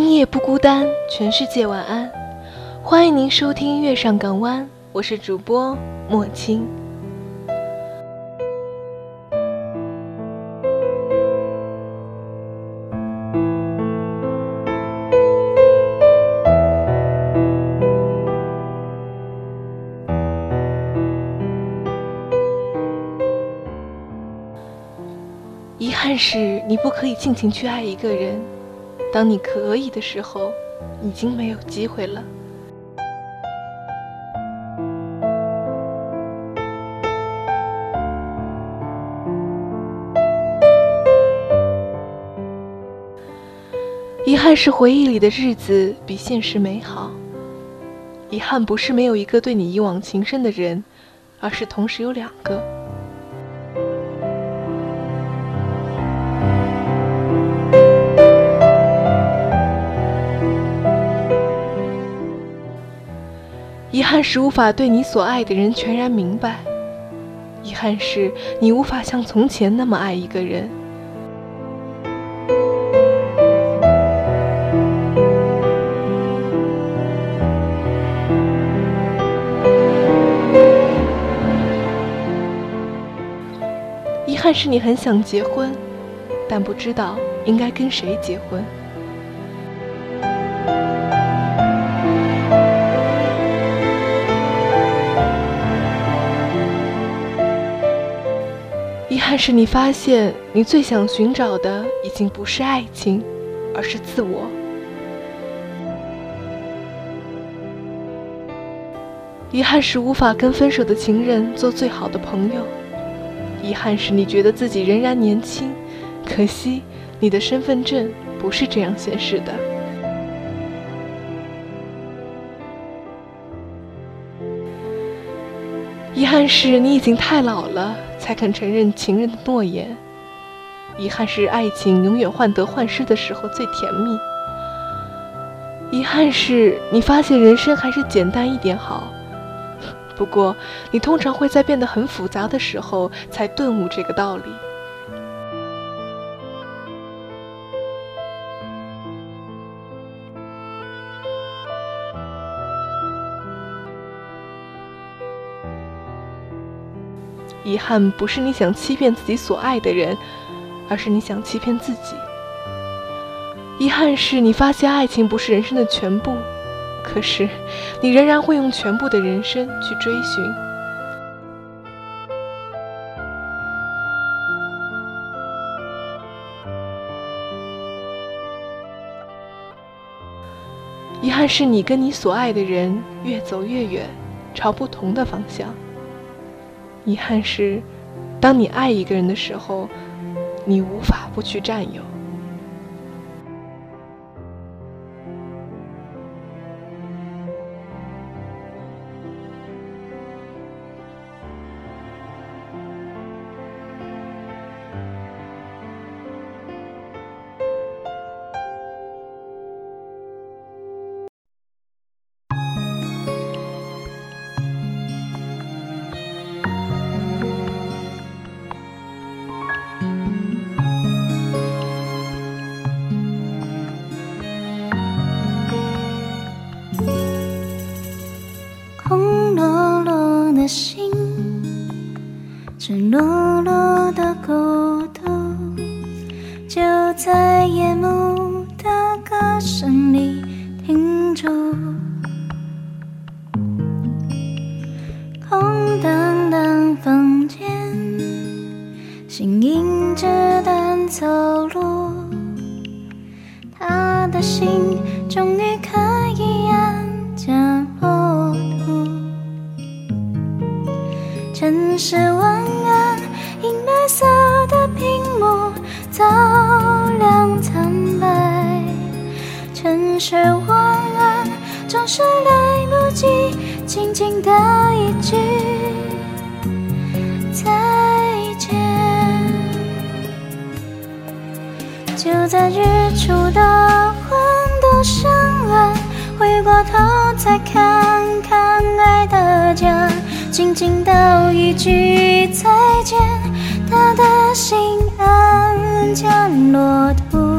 今夜不孤单，全世界晚安。欢迎您收听《月上港湾》，我是主播莫青。遗憾是你不可以尽情去爱一个人，当你可以的时候，已经没有机会了。遗憾是回忆里的日子比现实美好。遗憾不是没有一个对你一往情深的人，而是同时有两个。遗憾是无法对你所爱的人全然明白，遗憾是你无法像从前那么爱一个人，遗憾是你很想结婚，但不知道应该跟谁结婚。遗憾是你发现，你最想寻找的已经不是爱情，而是自我。遗憾是无法跟分手的情人做最好的朋友。遗憾是你觉得自己仍然年轻，可惜你的身份证不是这样显示的。遗憾是你已经太老了。才肯承认情人的诺言。遗憾是爱情永远患得患失的时候最甜蜜。遗憾是你发现人生还是简单一点好。不过，你通常会在变得很复杂的时候才顿悟这个道理。遗憾不是你想欺骗自己所爱的人，而是你想欺骗自己。遗憾是你发现爱情不是人生的全部，可是你仍然会用全部的人生去追寻。遗憾是你跟你所爱的人越走越远，朝不同的方向。遗憾是，当你爱一个人的时候，你无法不去占有。是晚安，银白色的屏幕照亮苍白。城市晚安，总是来不及轻轻的一句再见。就在日出的昏斗上岸，回过头再看看爱的家。轻轻道一句再见，他的心安家落土，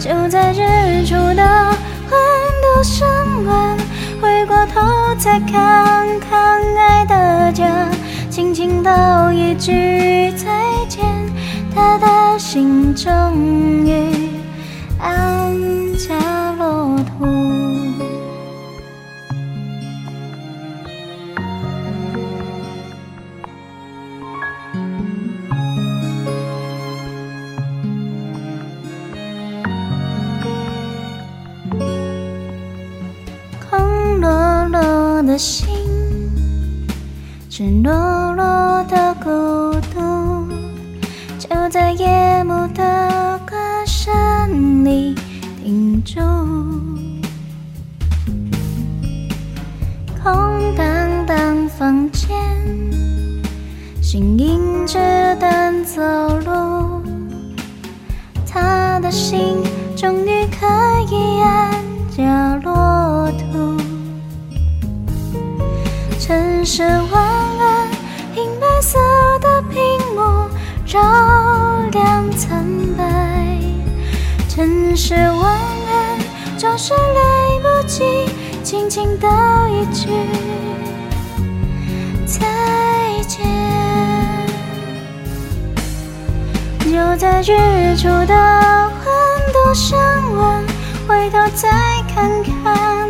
就在日出的温度升温，回过头再看看爱的家，轻轻道一句再见，他的心终于安家落土。心，赤裸裸的孤独，就在夜幕的歌声里停住。空荡荡房间，心迎着灯走路，他的心城市晚安，银白色的屏幕照亮苍白。城市晚安，总是来不及轻轻道一句再见。就在日出的昏读上完，回头再看看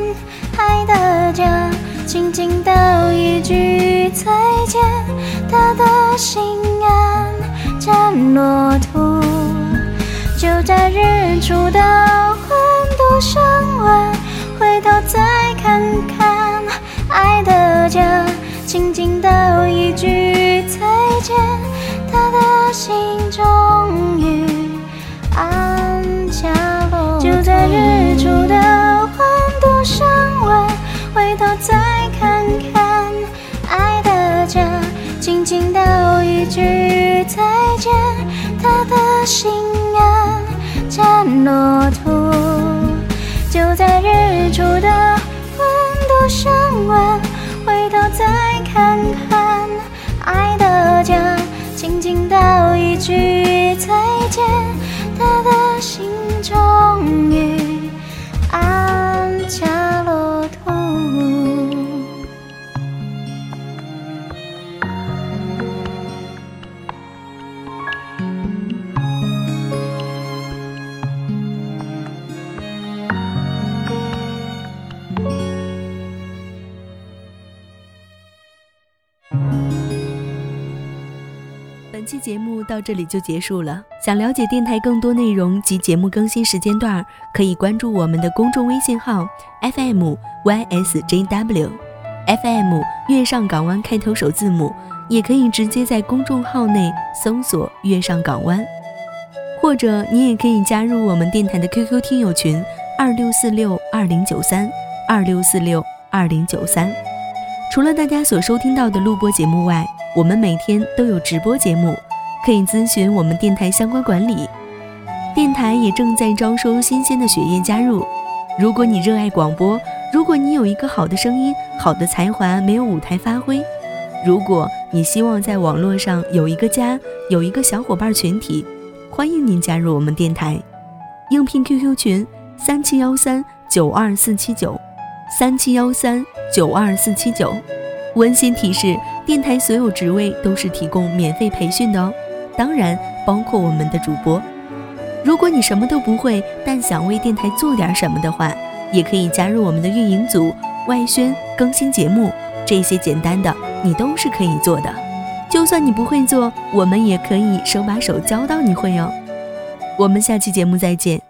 爱的家，轻轻道一句再见，他的心安沾落土。就在日出的本期节目到这里就结束了。想了解电台更多内容及节目更新时间段，可以关注我们的公众微信号 FM YSJW FM 月上港湾开头首字母，也可以直接在公众号内搜索“月上港湾”，或者你也可以加入我们电台的 QQ 听友群二六四六二零九三二六四六二零九三。除了大家所收听到的录播节目外，我们每天都有直播节目，可以咨询我们电台相关管理。电台也正在招收新鲜的血液加入。如果你热爱广播，如果你有一个好的声音、好的才华没有舞台发挥，如果你希望在网络上有一个家，有一个小伙伴群体，欢迎您加入我们电台。应聘 QQ 群三七幺三九二四七九，三七幺三九二四七九。温馨提示：电台所有职位都是提供免费培训的哦，当然包括我们的主播。如果你什么都不会，但想为电台做点什么的话，也可以加入我们的运营组、外宣、更新节目，这些简单的你都是可以做的。就算你不会做，我们也可以手把手教到你会哦。我们下期节目再见。